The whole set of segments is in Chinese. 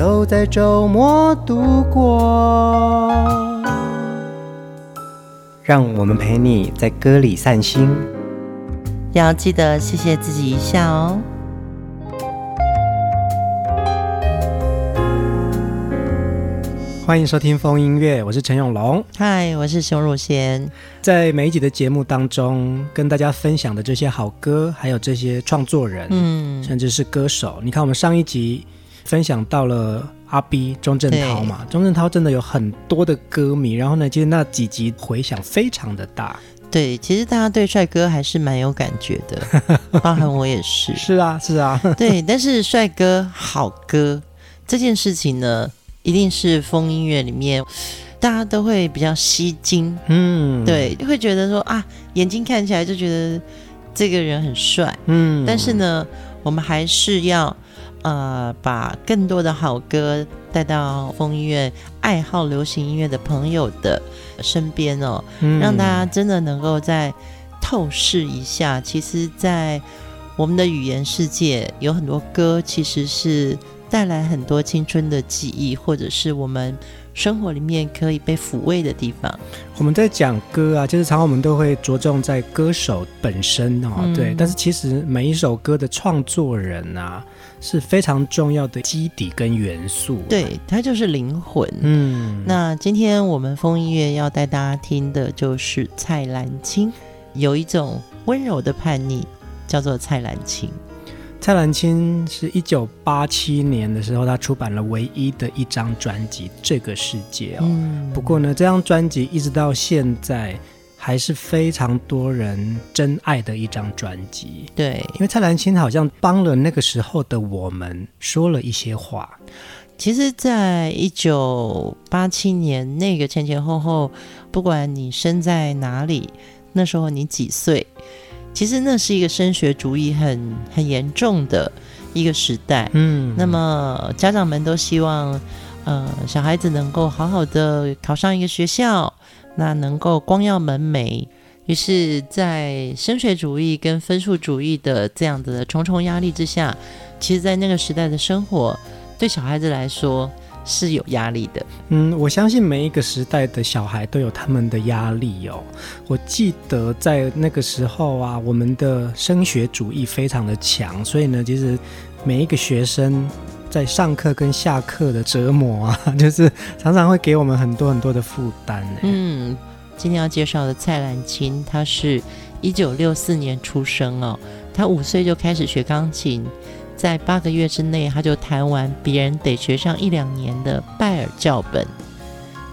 都在周末度过，让我们陪你在歌里散心，要记得谢谢自己一下哦。欢迎收听风音乐，我是陈永龙。嗨，我是熊汝贤。在每一集的节目当中，跟大家分享的这些好歌，还有这些创作人，嗯，甚至是歌手。你看，我们上一集。分享到了阿 B 钟镇涛嘛，钟镇涛真的有很多的歌迷，然后呢，其实那几集回响非常的大。对，其实大家对帅哥还是蛮有感觉的，包含我也是。是啊，是啊。对，但是帅哥好歌这件事情呢，一定是风音乐里面大家都会比较吸睛。嗯，对，就会觉得说啊，眼睛看起来就觉得这个人很帅。嗯，但是呢，我们还是要。呃，把更多的好歌带到风音乐爱好流行音乐的朋友的身边哦，嗯，让大家真的能够再透视一下。其实，在我们的语言世界，有很多歌其实是带来很多青春的记忆，或者是我们生活里面可以被抚慰的地方。我们在讲歌啊，就是常常我们都会着重在歌手本身哦，嗯，对。但是其实每一首歌的创作人啊。是非常重要的基底跟元素，对，它就是灵魂。嗯，那今天我们风音乐要带大家听的就是蔡澜清，有一种温柔的叛逆，叫做蔡澜清。蔡澜清是一九八七年的时候，他出版了唯一的一张专辑《这个世界》哦。嗯，不过呢，这张专辑一直到现在。还是非常多人真爱的一张专辑。对，因为蔡澜清好像帮了那个时候的我们说了一些话。其实，在一九八七年那个前前后后，不管你生在哪里，那时候你几岁，其实那是一个升学主义很很严重的一个时代。嗯，那么家长们都希望，呃，小孩子能够好好的考上一个学校。那能够光耀门楣，于是，在升学主义跟分数主义的这样的重重压力之下，其实，在那个时代的生活，对小孩子来说是有压力的。嗯，我相信每一个时代的小孩都有他们的压力哦。我记得在那个时候啊，我们的升学主义非常的强，所以呢，其实每一个学生。在上课跟下课的折磨啊，就是常常会给我们很多很多的负担。嗯，今天要介绍的蔡澜清，他是一九六四年出生哦，他五岁就开始学钢琴，在八个月之内他就弹完别人得学上一两年的拜尔教本。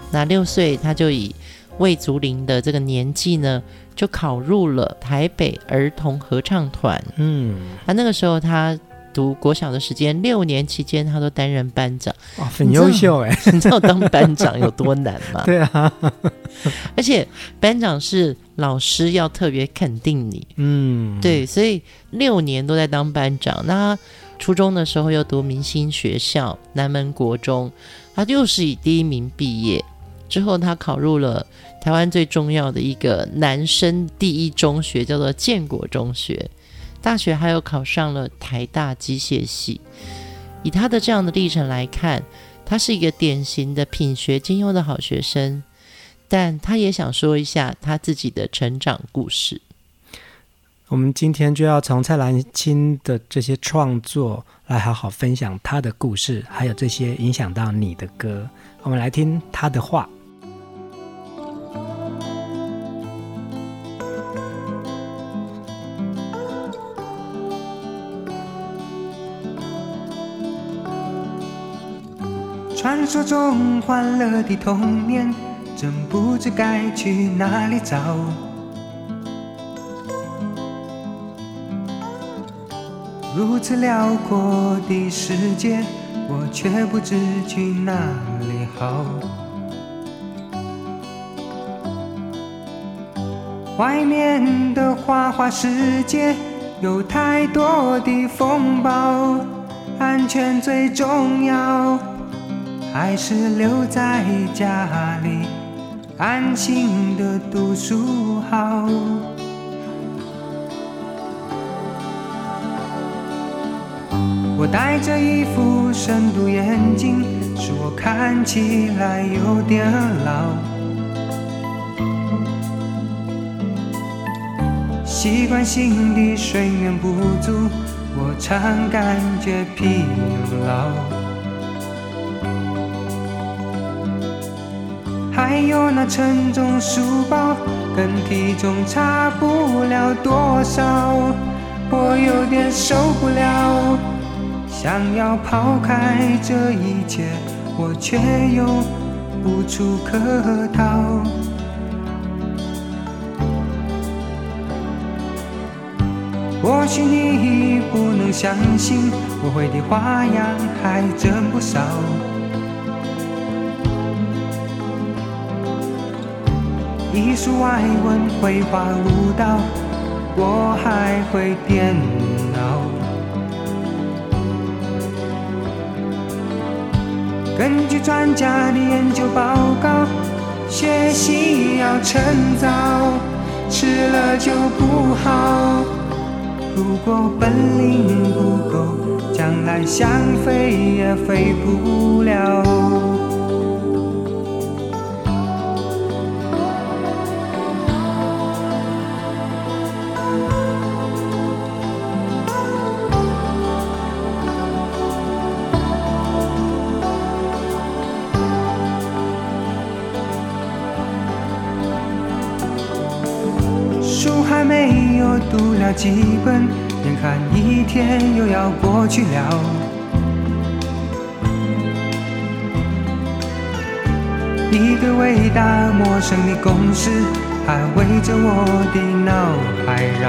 那六岁他就以魏竹林的这个年纪呢，就考入了台北儿童合唱团。嗯，啊，那个时候他。读国小的时间，六年期间，他都担任班长，哇，很优秀哎！你知道当班长有多难吗？对啊，而且班长是老师要特别肯定你，嗯，对，所以六年都在当班长。那他初中的时候又读明星学校南门国中，他又是以第一名毕业。之后他考入了台湾最重要的一个男生第一中学，叫做建国中学。大学还有考上了台大机械系，以他的这样的历程来看，他是一个典型的品学兼优的好学生。但他也想说一下他自己的成长故事。我们今天就要从蔡澜清的这些创作来好好分享他的故事，还有这些影响到你的歌。我们来听他的话。传说中欢乐的童年，真不知该去哪里找。如此辽阔的世界，我却不知去哪里好。外面的花花世界有太多的风暴，安全最重要，还是留在家里安心的读书好。我戴着一副深度眼镜，使我看起来有点老。习惯性的睡眠不足，我常感觉疲劳。还有那沉重书包，跟体重差不了多少，我有点受不了。想要抛开这一切，我却又无处可逃。或许你不能相信，我会的花样还真不少。艺术、外文、绘画、舞蹈，我还会电脑。根据专家的研究报告，学习要趁早，迟了就不好。如果本领不够，将来想飞也飞不了。了几本，眼看一天又要过去了。一个伟大陌生的公式还围着我的脑海绕。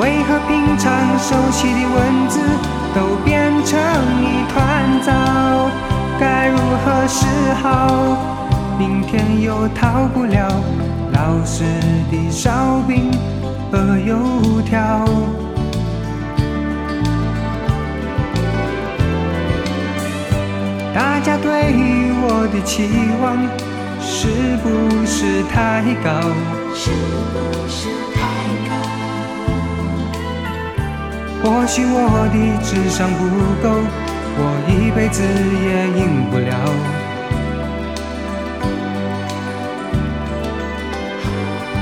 为何平常熟悉的文字都变成一团糟？该如何是好？明天又逃不了老师的烧饼和油条。大家对我的期望是不是太高？是不是太高？或许我的智商不够，我一辈子也赢不了。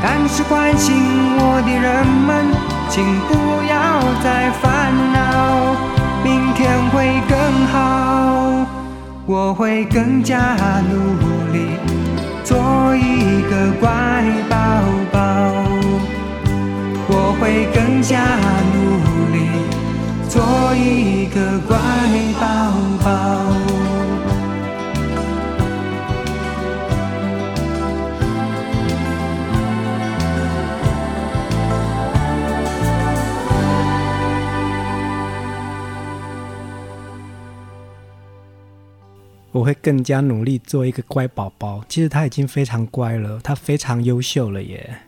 但是关心我的人们，请不要再烦恼，明天会更好，我会更加努力，做一个乖宝宝，我会更加努力，做一个乖宝宝。我会更加努力做一个乖宝宝。其实他已经非常乖了，他非常优秀了耶。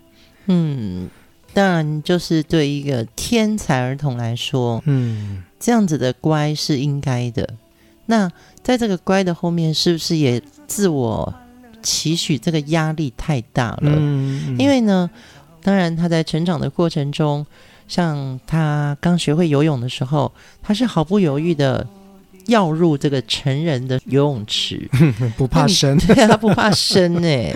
嗯，当然，就是对一个天才儿童来说，嗯，这样子的乖是应该的。那在这个乖的后面，是不是也自我期许这个压力太大了？嗯，嗯，因为呢，当然他在成长的过程中，像他刚学会游泳的时候，他是毫不犹豫的。要入这个成人的游泳池，不怕生，对啊，他不怕深哎。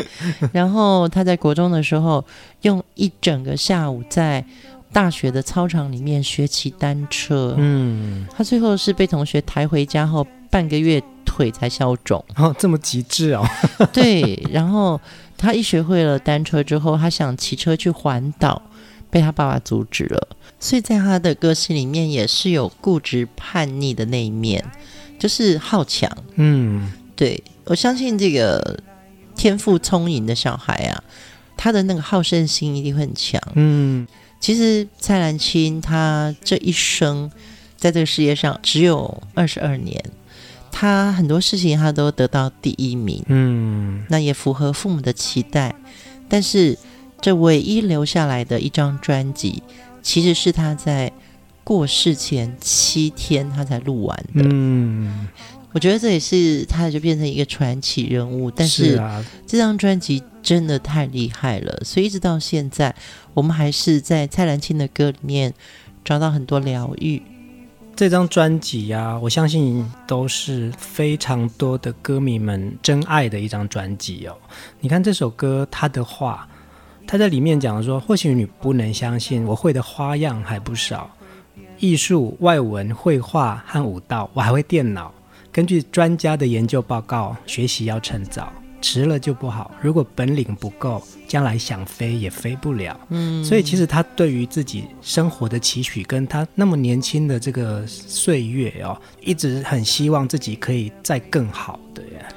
然后他在国中的时候，用一整个下午在大学的操场里面学骑单车。嗯，他最后是被同学抬回家后，半个月腿才消肿。哦，这么极致哦。对，然后他一学会了单车之后，他想骑车去环岛，被他爸爸阻止了。所以在他的个性里面也是有固执叛逆的那一面，就是好强。嗯，对，我相信这个天赋聪颖的小孩啊，他的那个好胜心一定会很强。嗯，其实蔡澜清他这一生在这个世界上只有二十二年，他很多事情他都得到第一名。嗯，那也符合父母的期待。但是这唯一留下来的一张专辑，其实是他在过世前七天他才录完的。嗯。我觉得这也是他就变成一个传奇人物，但是这张专辑真的太厉害了，所以一直到现在，我们还是在蔡澜清的歌里面找到很多疗愈。这张专辑呀，我相信都是非常多的歌迷们真爱的一张专辑哦。你看这首歌，他的话，他在里面讲说，或许你不能相信，我会的花样还不少，艺术、外文、绘画和舞蹈，我还会电脑。根据专家的研究报告，学习要趁早，迟了就不好。如果本领不够，将来想飞也飞不了。嗯，所以其实他对于自己生活的期许，跟他那么年轻的这个岁月哦，一直很希望自己可以再更好的呀。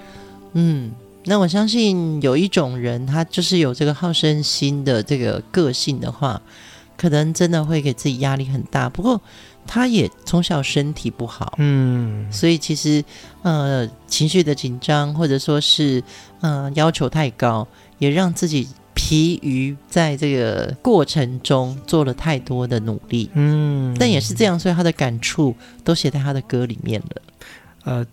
嗯，那我相信有一种人，他就是有这个好胜心的这个个性的话，可能真的会给自己压力很大。不过，他也从小身体不好，嗯，所以其实呃情绪的紧张或者说是呃要求太高，也让自己疲于在这个过程中做了太多的努力，嗯，但也是这样，所以他的感触都写在他的歌里面了。呃，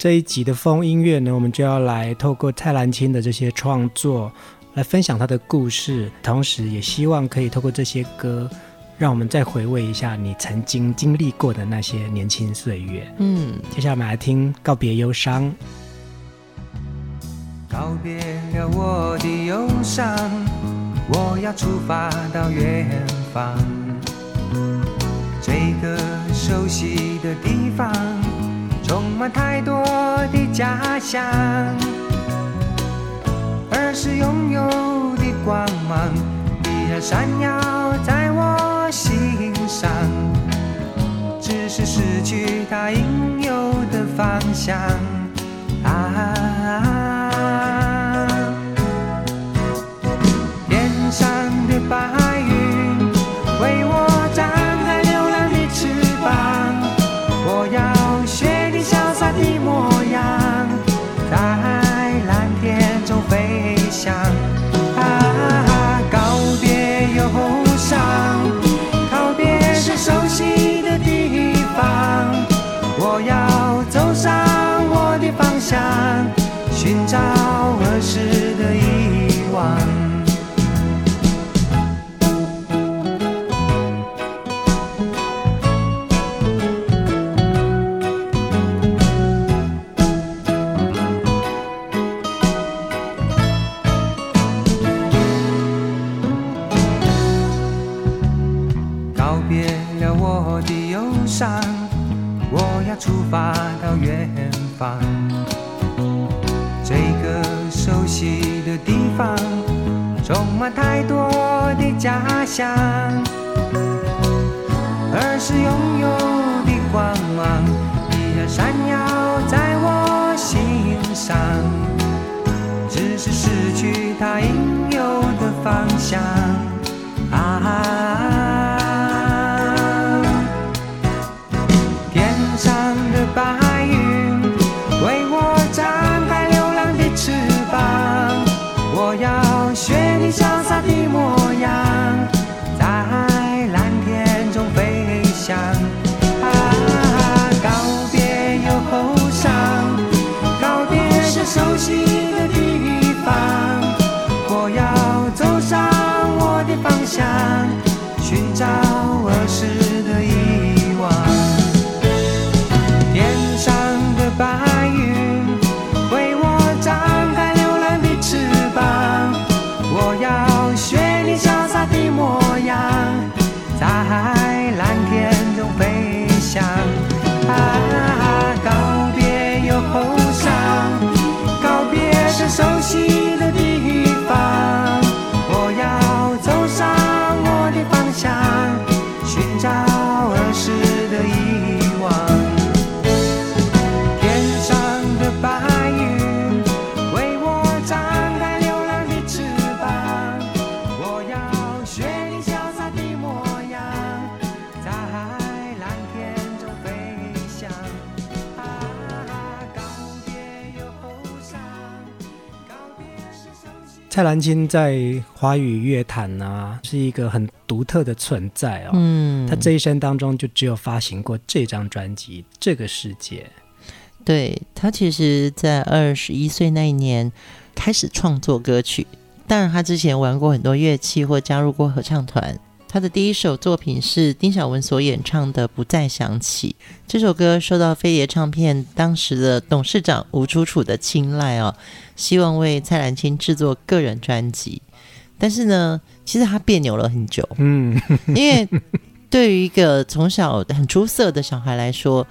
这一集的风音乐呢，我们就要来透过蔡澜清的这些创作来分享他的故事，同时也希望可以透过这些歌。让我们再回味一下你曾经经历过的那些年轻岁月。嗯，接下来我们来听《告别忧伤》。告别了我的忧伤，我要出发到远方。这个熟悉的地方，满太多的假象。儿时拥有的光芒，依然闪耀在我。心上，只是失去它应有的方向。太多的假象，儿时拥有的光芒依然闪耀在我心上，只是失去它应有的方向。啊。蔡澜金在华语乐坛啊，是一个很独特的存在哦。嗯，他这一生当中就只有发行过这张专辑《这个世界》。对，他其实，在二十一岁那一年开始创作歌曲。当然，他之前玩过很多乐器或加入过合唱团。他的第一首作品是丁晓文所演唱的《不再想起》。这首歌受到飞碟唱片当时的董事长吴楚楚的青睐哦，希望为蔡澜清制作个人专辑。但是呢，其实他别扭了很久，嗯，因为对于一个从小很出色的小孩来说，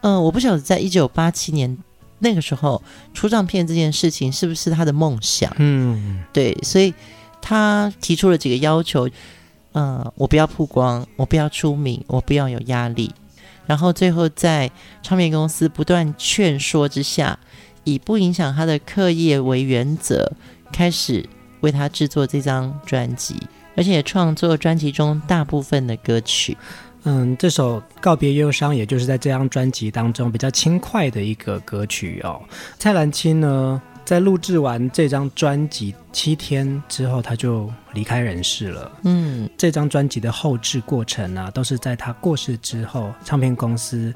嗯、呃，我不晓得在一九八七年那个时候出唱片这件事情是不是他的梦想，嗯，对，所以他提出了几个要求。嗯，我不要曝光，我不要出名，我不要有压力。然后最后在唱片公司不断劝说之下，以不影响他的课业为原则，开始为他制作这张专辑，而且创作专辑中大部分的歌曲。嗯，这首《告别忧伤》也就是在这张专辑当中比较轻快的一个歌曲哦。蔡澜清呢，在录制完这张专辑七天之后，他就离开人世了。嗯，这张专辑的后置过程啊，都是在他过世之后，唱片公司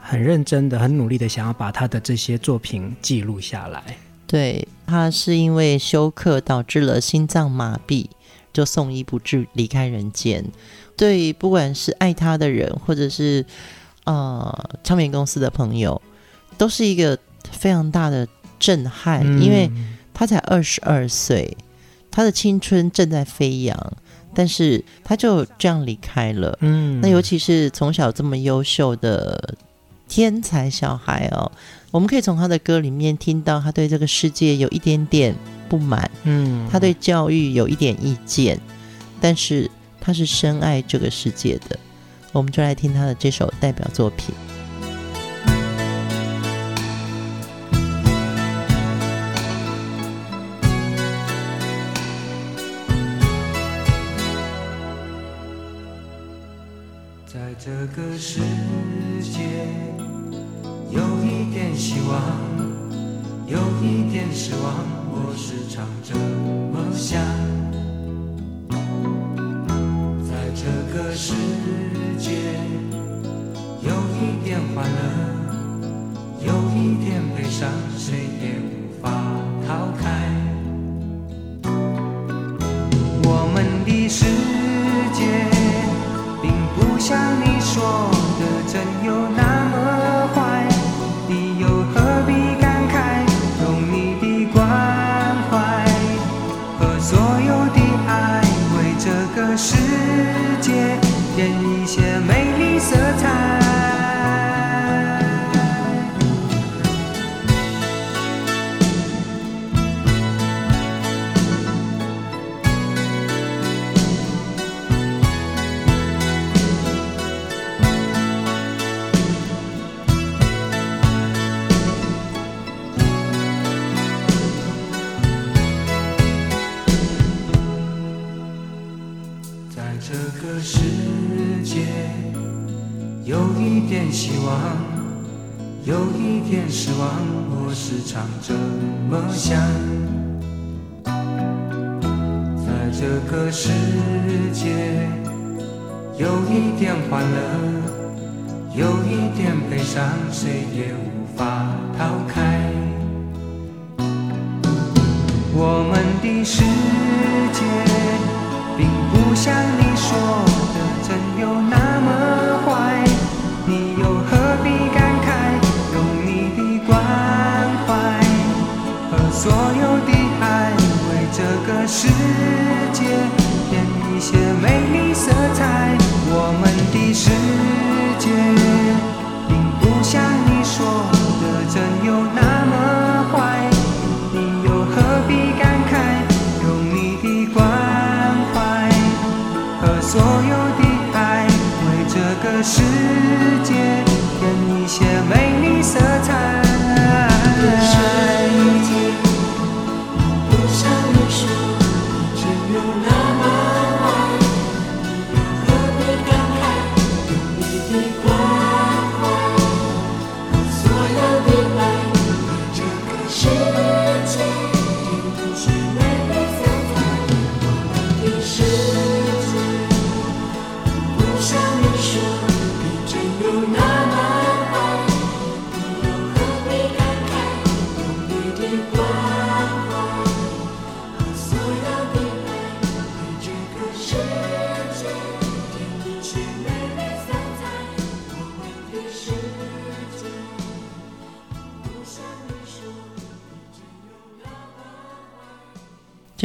很认真的、很努力的想要把他的这些作品记录下来。对，他是因为休克导致了心脏麻痹，就送医不治，离开人间。对，不管是爱他的人，或者是呃唱片公司的朋友，都是一个非常大的。震撼，因为他才二十二岁，他的青春正在飞扬，但是他就这样离开了。嗯，那尤其是从小这么优秀的天才小孩哦，我们可以从他的歌里面听到他对这个世界有一点点不满，嗯，他对教育有一点意见，但是他是深爱这个世界的。我们就来听他的这首代表作品。世界有一点希望有一点失望我时常这么想。在这个世界有一点欢乐有一点悲伤谁也无法逃开。想在这个世界有一点欢乐有一点悲伤谁也无法逃开。我们的世界并不像你说所有的爱为这个世界添一些美丽色彩我们的世界并不像你说的真有那么坏你又何必感慨用你的关怀和所有的爱为这个世界添一些美丽色彩。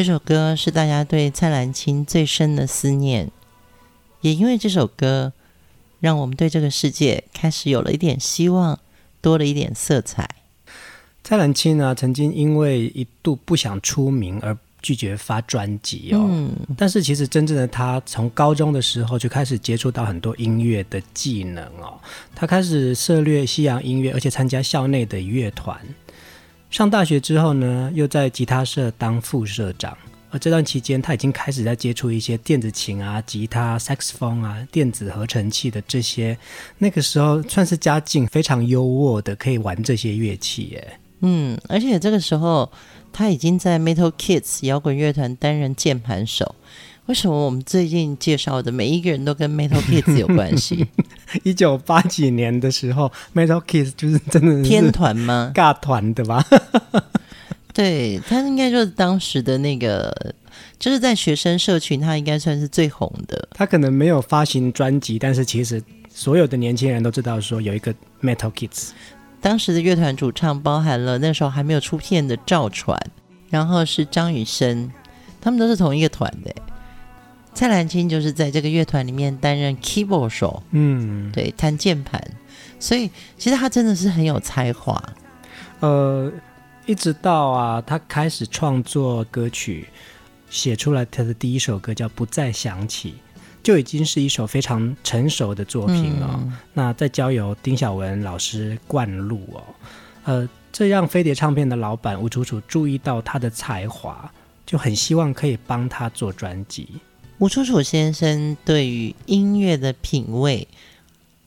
首歌是大家对蔡澜清最深的思念，也因为这首歌，让我们对这个世界开始有了一点希望，多了一点色彩。蔡澜清呢，曾经因为一度不想出名而拒绝发专辑哦。嗯，但是其实真正的他，从高中的时候就开始接触到很多音乐的技能哦。他开始涉猎西洋音乐，而且参加校内的乐团。上大学之后呢，又在吉他社当副社长。而这段期间，他已经开始在接触一些电子琴啊、吉他、萨克斯风啊、电子合成器的这些。那个时候算是家境非常优渥的，可以玩这些乐器耶。嗯，而且这个时候他已经在 Metal Kids 摇滚乐团担任键盘手。为什么我们最近介绍的每一个人都跟 Metal Kids 有关系？一九八几年的时候，Metal Kids 就是真的是天团吗？尬团的吧？对，他应该就是当时的那个，就是在学生社群，他应该算是最红的。他可能没有发行专辑，但是其实所有的年轻人都知道说有一个 Metal Kids。当时的乐团主唱包含了那时候还没有出片的赵传，然后是张雨生，他们都是同一个团的。蔡澜清就是在这个乐团里面担任 keyboard 手，嗯，对，弹键盘，所以其实他真的是很有才华，呃。一直到啊，他开始创作歌曲，写出来他的第一首歌叫《不再想起》，就已经是一首非常成熟的作品了。嗯、那再交由丁晓文老师灌录哦，呃，这让飞碟唱片的老板吴楚楚注意到他的才华，就很希望可以帮他做专辑。吴楚楚先生对于音乐的品味，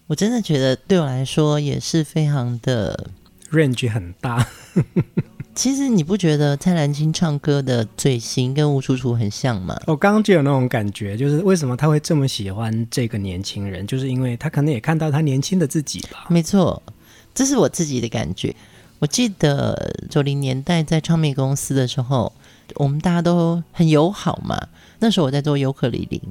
我真的觉得对我来说也是非常的 range 很大。其实你不觉得蔡澜清唱歌的嘴型跟吴楚楚很像吗？我刚刚就有那种感觉，就是为什么他会这么喜欢这个年轻人，就是因为他可能也看到他年轻的自己吧。没错，这是我自己的感觉。我记得九零年代在唱片公司的时候，我们大家都很友好嘛。那时候我在做尤克里里，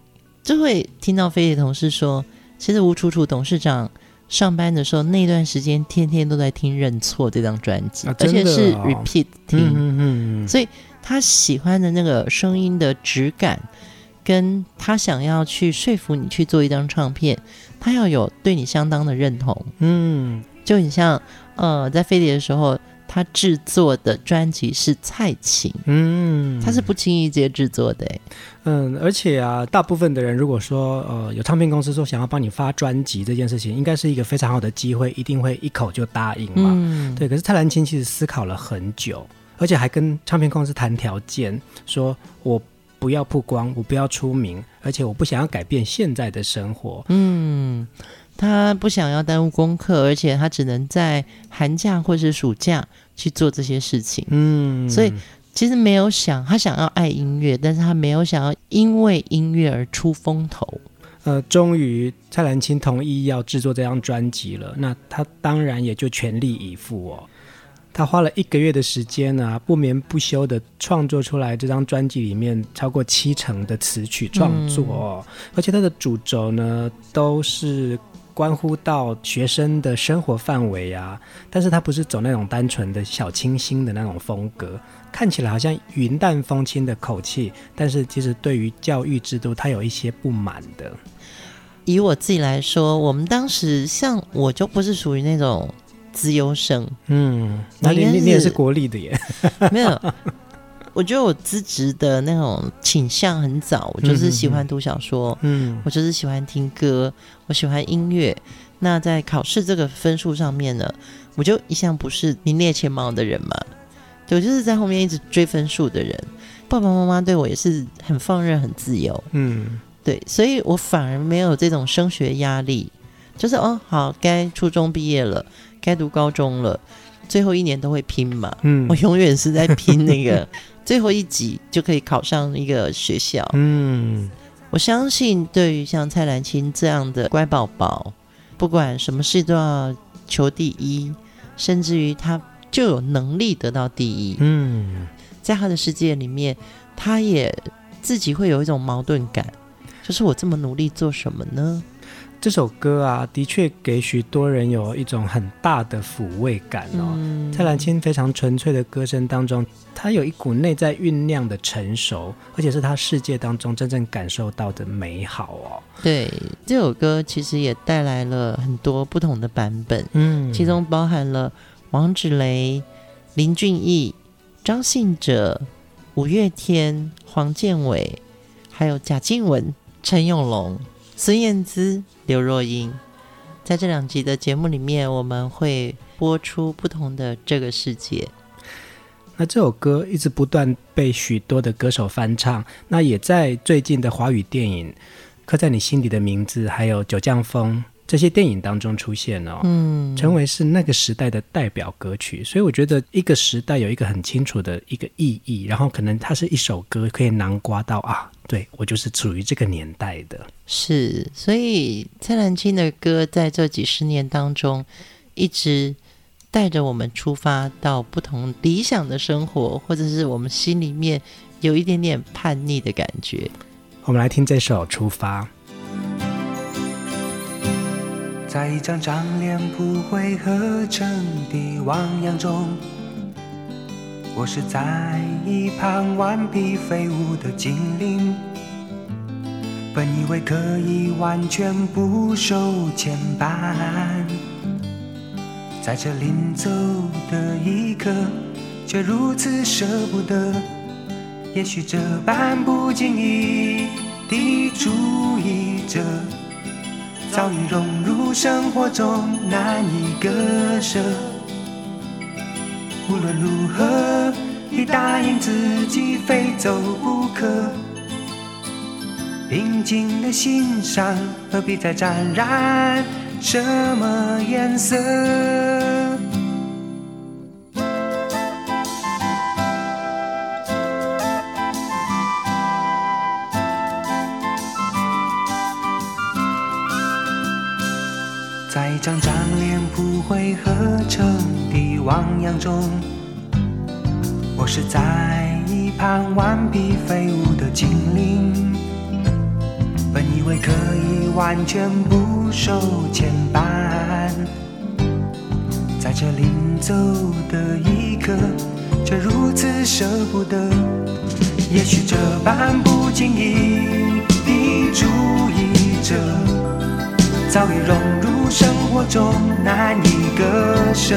就会听到飞碟同事说，其实吴楚楚董事长。上班的时候那段时间，天天都在听《认错》这张专辑，啊哦、而且是 repeat 听。嗯嗯嗯，所以他喜欢的那个声音的质感，跟他想要去说服你去做一张唱片，他要有对你相当的认同。嗯，就很像呃，在飞碟的时候。他制作的专辑是蔡琴，嗯，他是不轻易接制作的，嗯，而且啊，大部分的人如果说呃有唱片公司说想要帮你发专辑这件事情，应该是一个非常好的机会，一定会一口就答应嘛，嗯，对。可是蔡澜清其实思考了很久，而且还跟唱片公司谈条件，说我不要曝光，我不要出名，而且我不想要改变现在的生活，嗯。他不想要耽误功课，而且他只能在寒假或是暑假去做这些事情。嗯，所以其实没有想他想要爱音乐，但是他没有想要因为音乐而出风头。呃，终于蔡澜清同意要制作这张专辑了，那他当然也就全力以赴哦。他花了一个月的时间呢、啊，不眠不休的创作出来这张专辑里面超过七成的词曲创作、哦，嗯、而且他的主轴呢都是。关乎到学生的生活范围啊，但是他不是走那种单纯的小清新的那种风格，看起来好像云淡风轻的口气，但是其实对于教育制度，他有一些不满的。以我自己来说，我们当时像我就不是属于那种资优生，嗯，那你你你也是国立的耶？没有。我觉得我资质的那种倾向很早，我就是喜欢读小说，嗯，我就是喜欢听歌，我喜欢音乐。那在考试这个分数上面呢，我就一向不是名列前茅的人嘛，对，我就是在后面一直追分数的人。爸爸妈妈对我也是很放任、很自由，嗯，对，所以我反而没有这种升学压力，就是哦，好，该初中毕业了，该读高中了，最后一年都会拼嘛，嗯，我永远是在拼那个。最后一集就可以考上一个学校。嗯，我相信对于像蔡澜清这样的乖宝宝，不管什么事都要求第一，甚至于他就有能力得到第一。嗯，在他的世界里面，他也自己会有一种矛盾感，就是我这么努力做什么呢？这首歌啊，的确给许多人有一种很大的抚慰感哦。嗯、蔡澜清非常纯粹的歌声当中，他有一股内在酝酿的成熟，而且是他世界当中真正感受到的美好哦。对，这首歌其实也带来了很多不同的版本，嗯，其中包含了王芷蕾、林俊逸、张信哲、五月天、黄建伟，还有贾静雯、陈永龙、孙燕姿。刘若英，在这两集的节目里面，我们会播出不同的这个世界。那这首歌一直不断被许多的歌手翻唱，那也在最近的华语电影《刻在你心底的名字》还有《九降风》这些电影当中出现哦，嗯，成为是那个时代的代表歌曲。所以我觉得一个时代有一个很清楚的一个意义，然后可能它是一首歌可以囊括到啊。对，我就是处于这个年代的。是，所以蔡澜清的歌在这几十年当中，一直带着我们出发到不同理想的生活，或者是我们心里面有一点点叛逆的感觉。我们来听这首《出发》。在一张张脸谱汇合成的汪洋中。我是在一旁顽皮飞舞的精灵，本以为可以完全不受牵绊，在这临走的一刻，却如此舍不得。也许这般不经意的注意着，早已融入生活中，难以割舍。无论如何，也答应自己非走不可。平静的心上，何必再沾染什么颜色？一张张脸谱汇合成的汪洋中，我是在一旁顽皮飞舞的精灵。本以为可以完全不受牵绊，在这临走的一刻，却如此舍不得。也许这般不经意的注意着。早已融生活中，难以割舍。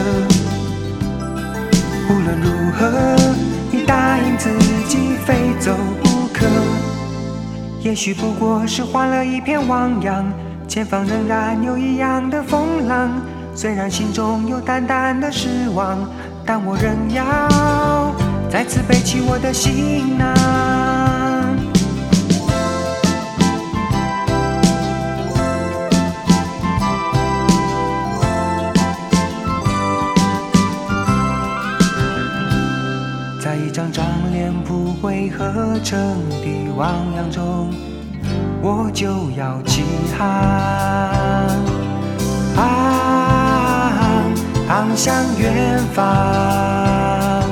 无论如何，你答应自己非走不可。也许不过是换了一片汪洋，前方仍然有一样的风浪。虽然心中有淡淡的失望，但我仍要再次背起我的行囊。汇合成的汪洋中，我就要起航，航，航向远方，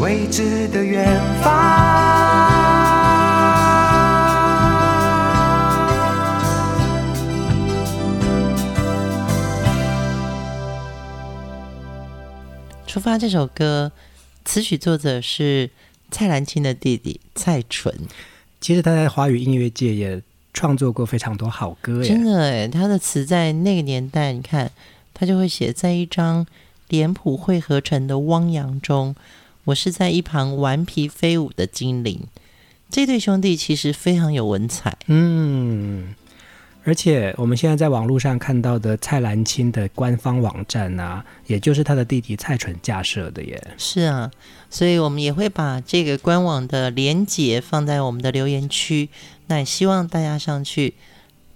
未知的远方。出发这首歌，词曲作者是蔡澜清的弟弟蔡淳。其实他在华语音乐界也创作过非常多好歌耶。真的哎，他的词在那个年代，你看他就会写在一张脸谱汇合成的汪洋中，我是在一旁顽皮飞舞的精灵。这对兄弟其实非常有文采。嗯。而且我们现在在网络上看到的蔡澜清的官方网站啊，也就是他的弟弟蔡淳架设的耶。是啊，所以我们也会把这个官网的连结放在我们的留言区。那也希望大家上去，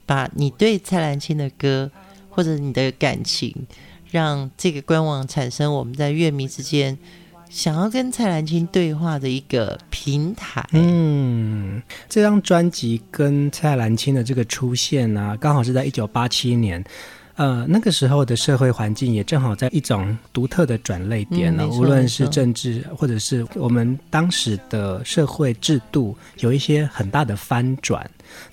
把你对蔡澜清的歌或者你的感情，让这个官网产生我们在乐迷之间。想要跟蔡澜清对话的一个平台。嗯，这张专辑跟蔡澜清的这个出现啊，刚好是在一九八七年。呃，那个时候的社会环境也正好在一种独特的转类点呢，嗯、无论是政治或者是我们当时的社会制度有一些很大的翻转。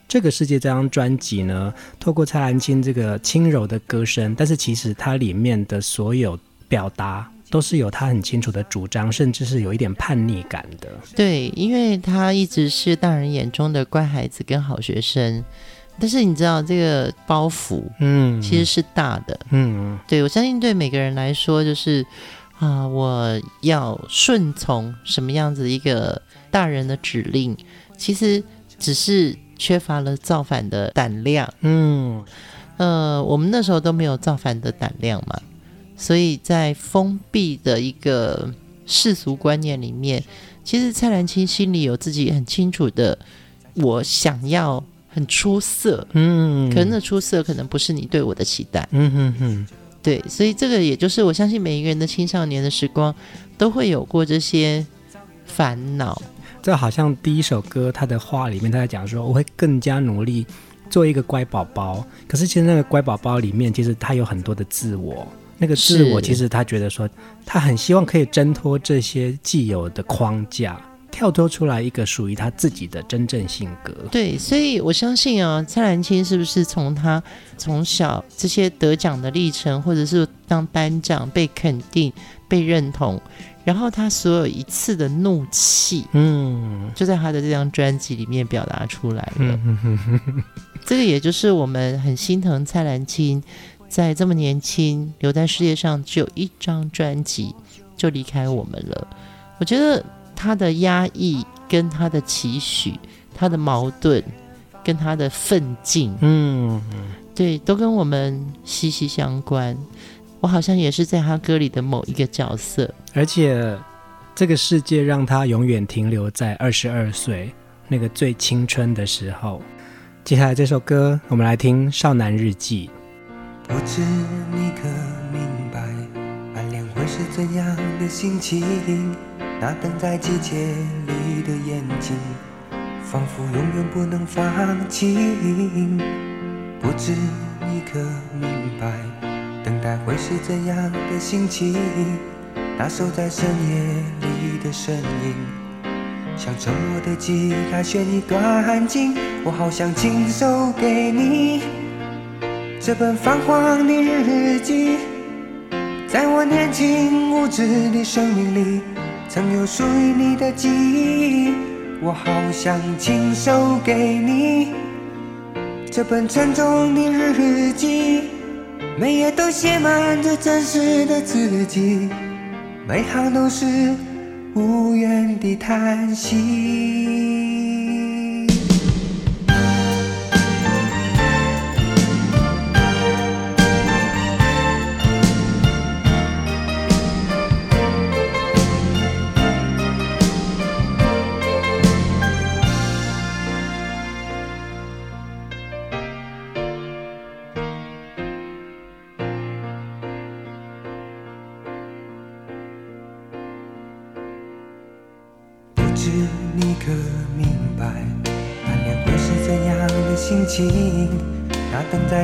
这个世界这张专辑呢，透过蔡澜清这个轻柔的歌声，但是其实它里面的所有表达都是有他很清楚的主张，甚至是有一点叛逆感的。对，因为他一直是大人眼中的乖孩子跟好学生。但是你知道这个包袱，嗯，其实是大的，嗯，对，我相信对每个人来说，就是啊，我要顺从什么样子一个大人的指令，其实只是缺乏了造反的胆量，嗯，呃，我们那时候都没有造反的胆量嘛，所以在封闭的一个世俗观念里面，其实蔡澜清心里有自己很清楚的，我想要。很出色，嗯，可能那出色可能不是你对我的期待，嗯哼哼，对，所以这个也就是我相信每一个人的青少年的时光都会有过这些烦恼。这好像第一首歌他的话里面他在讲说，我会更加努力做一个乖宝宝。可是其实那个乖宝宝里面其实他有很多的自我，那个自我其实他觉得说他很希望可以挣脱这些既有的框架。跳脱出来一个属于他自己的真正性格。对，所以我相信啊，蔡澜清是不是从他从小这些得奖的历程，或者是当班长被肯定、被认同，然后他所有一次的怒气，嗯，就在他的这张专辑里面表达出来了。嗯、这个也就是我们很心疼蔡澜清，在这么年轻留在世界上只有一张专辑就离开我们了。我觉得。他的压抑，跟他的期许，他的矛盾，跟他的奋进，嗯，对，都跟我们息息相关。我好像也是在他歌里的某一个角色，而且这个世界让他永远停留在二十二岁那个最青春的时候。接下来这首歌，我们来听《少男日记》。不知你可明白，暗恋会是怎样的心情？那等在季节里的眼睛，仿佛永远不能放晴。不知你可明白，等待会是怎样的心情？那守在深夜里的身影，像沉默的吉他弦一段情，我好想亲手给你这本泛黄的日记，在我年轻无知的生命里。曾有属于你的记忆，我好想亲手给你这本沉重的日记，每页都写满着真实的自己，每行都是无言的叹息。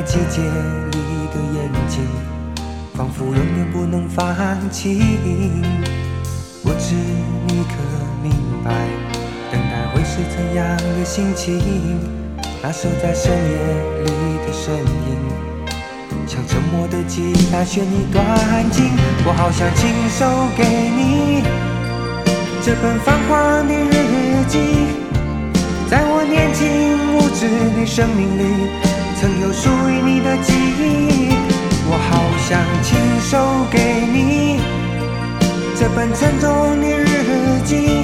季节里的眼睛，仿佛永远不能放弃。不知你可明白，等待会是怎样的心情？那守在深夜里的身影，像沉默的吉他弦一段情。我好想亲手给你这本泛黄的日记，在我年轻无知的生命里。曾有属于你的记忆，我好想亲手给你这本沉重的日记，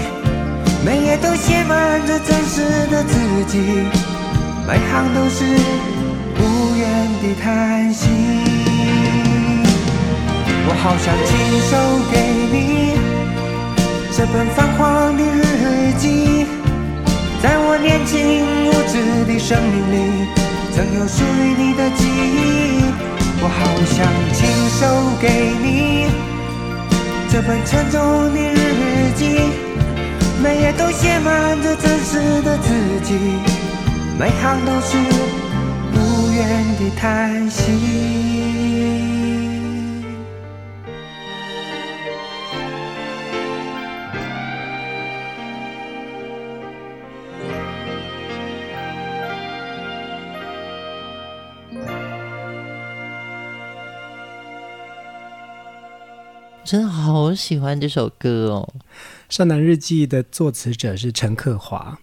每页都写满着真实的自己，每行都是无言的叹息。我好想亲手给你这本泛黄的日记，在我年轻无知的生命里。曾有属于你的记忆，我好想亲手给你这本沉重的日记，每页都写满着真实的自己，每行都是无远地叹息。真的好喜欢这首歌哦，《少男日记》的作词者是陈克华，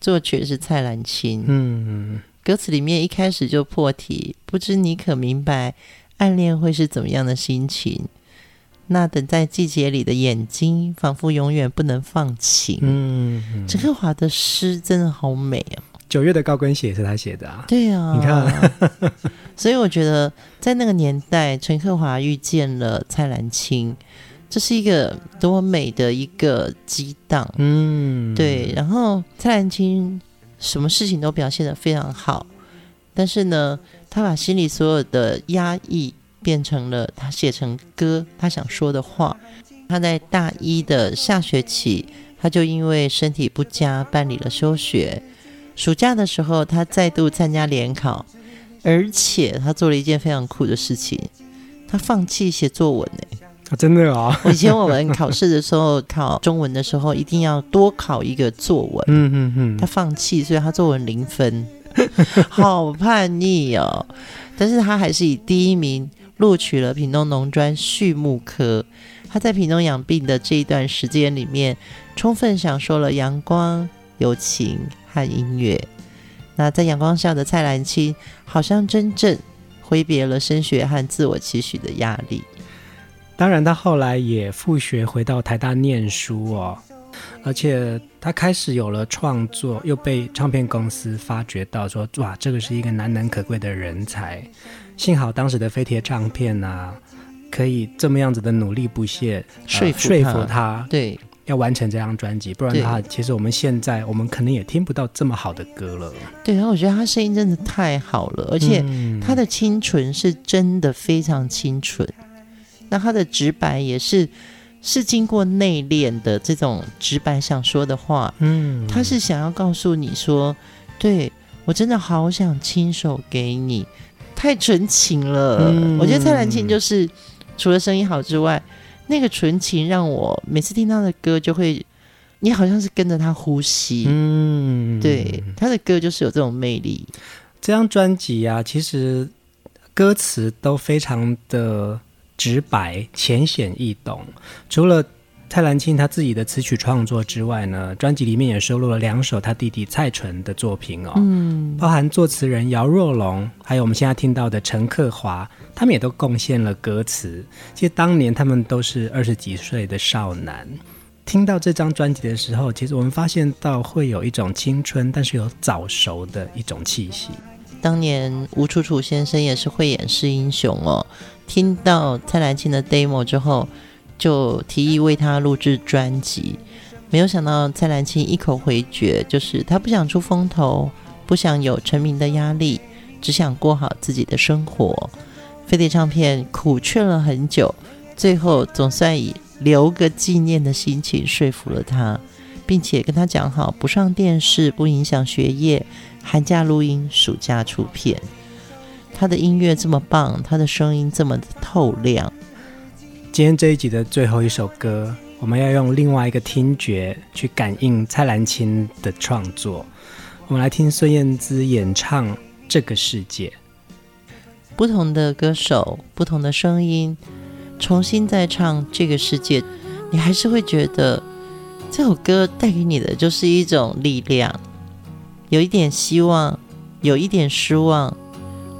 作曲是蔡澜清。嗯，歌词里面一开始就破题，不知你可明白，暗恋会是怎么样的心情？那等在季节里的眼睛，仿佛永远不能放晴。嗯，陈克华的诗真的好美啊！九月的高跟鞋是他写的啊。对啊，你看，所以我觉得在那个年代，陈克华遇见了蔡澜清，这是一个多美的一个激荡。嗯，对。然后蔡澜清什么事情都表现得非常好，但是呢，他把心里所有的压抑变成了他写成歌，他想说的话。他在大一的下学期，他就因为身体不佳办理了休学。暑假的时候，他再度参加联考，而且他做了一件非常酷的事情，他放弃写作文呢、啊。真的啊、哦！以前我们考试的时候，考中文的时候，一定要多考一个作文。嗯嗯嗯。他放弃，所以他作文零分，好叛逆哦！但是他还是以第一名录取了屏东农专畜牧科。他在屏东养病的这一段时间里面，充分享受了阳光、友情。和音乐，那在阳光下的蔡澜清，好像真正挥别了升学和自我期许的压力。当然，他后来也复学回到台大念书哦，而且他开始有了创作，又被唱片公司发掘到说，说哇，这个是一个难能可贵的人才。幸好当时的飞碟唱片啊，可以这么样子的努力不懈，说说服他，对。要完成这张专辑，不然的话，其实我们现在我们可能也听不到这么好的歌了。对，然后我觉得他声音真的太好了，而且他的清纯是真的非常清纯。嗯、那他的直白也是是经过内敛的这种直白想说的话。嗯，他是想要告诉你说，对，我真的好想亲手给你，太纯情了。嗯、我觉得蔡澜清就是除了声音好之外。那个纯情让我每次听他的歌就会，你好像是跟着他呼吸。嗯，对，他的歌就是有这种魅力。这张专辑啊，其实歌词都非常的直白、浅显易懂。除了蔡澜清他自己的词曲创作之外呢，专辑里面也收录了两首他弟弟蔡淳的作品哦，嗯，包含作词人姚若龙，还有我们现在听到的陈克华，他们也都贡献了歌词。其实当年他们都是二十几岁的少男，听到这张专辑的时候，其实我们发现到会有一种青春，但是有早熟的一种气息。当年吴楚楚先生也是慧眼识英雄哦，听到蔡澜清的 demo 之后。就提议为他录制专辑，没有想到蔡澜清一口回绝，就是他不想出风头，不想有成名的压力，只想过好自己的生活。飞碟唱片苦劝了很久，最后总算以留个纪念的心情说服了他，并且跟他讲好不上电视，不影响学业，寒假录音，暑假出片。他的音乐这么棒，他的声音这么的透亮。今天这一集的最后一首歌，我们要用另外一个听觉去感应蔡澜清的创作。我们来听孙燕姿演唱《这个世界》。不同的歌手，不同的声音，重新再唱《这个世界》，你还是会觉得这首歌带给你的就是一种力量，有一点希望，有一点失望。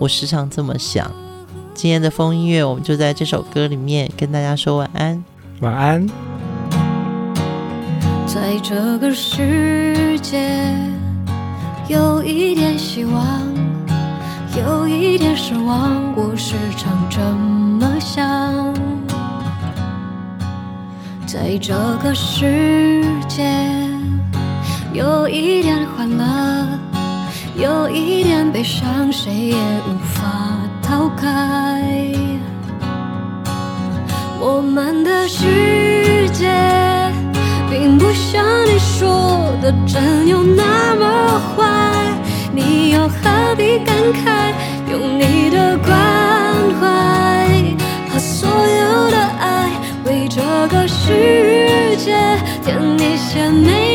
我时常这么想。今天的风音乐，我们就在这首歌里面跟大家说晚安。晚安。在这个世界，有一点希望，有一点失望，我时常这么想。在这个世界，有一点欢乐，有一点悲伤，谁也无法。抛开我们的世界，并不像你说的真有那么坏，你又何必感慨？用你的关怀和所有的爱，为这个世界添一些美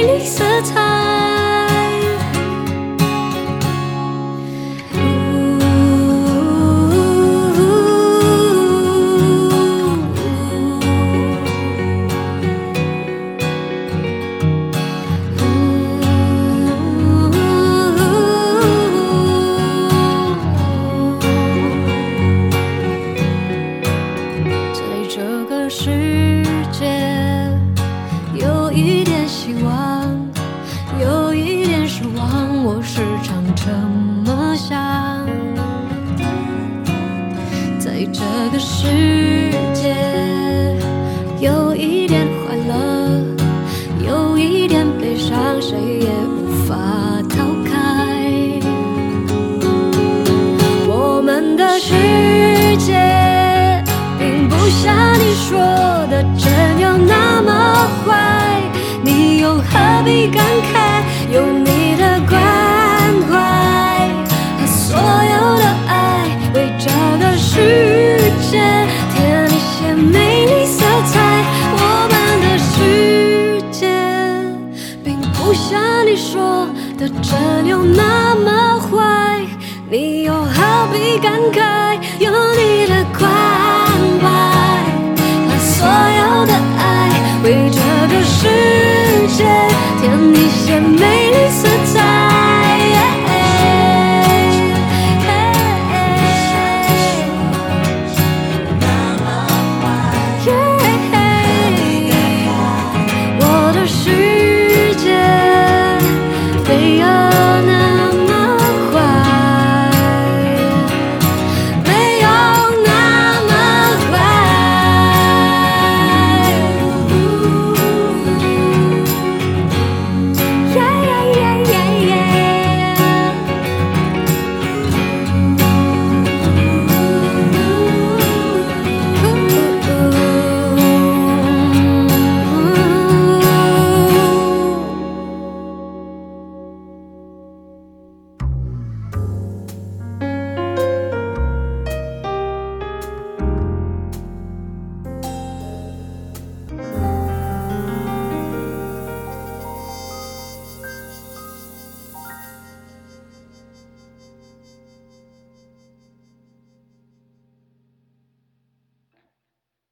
被感慨。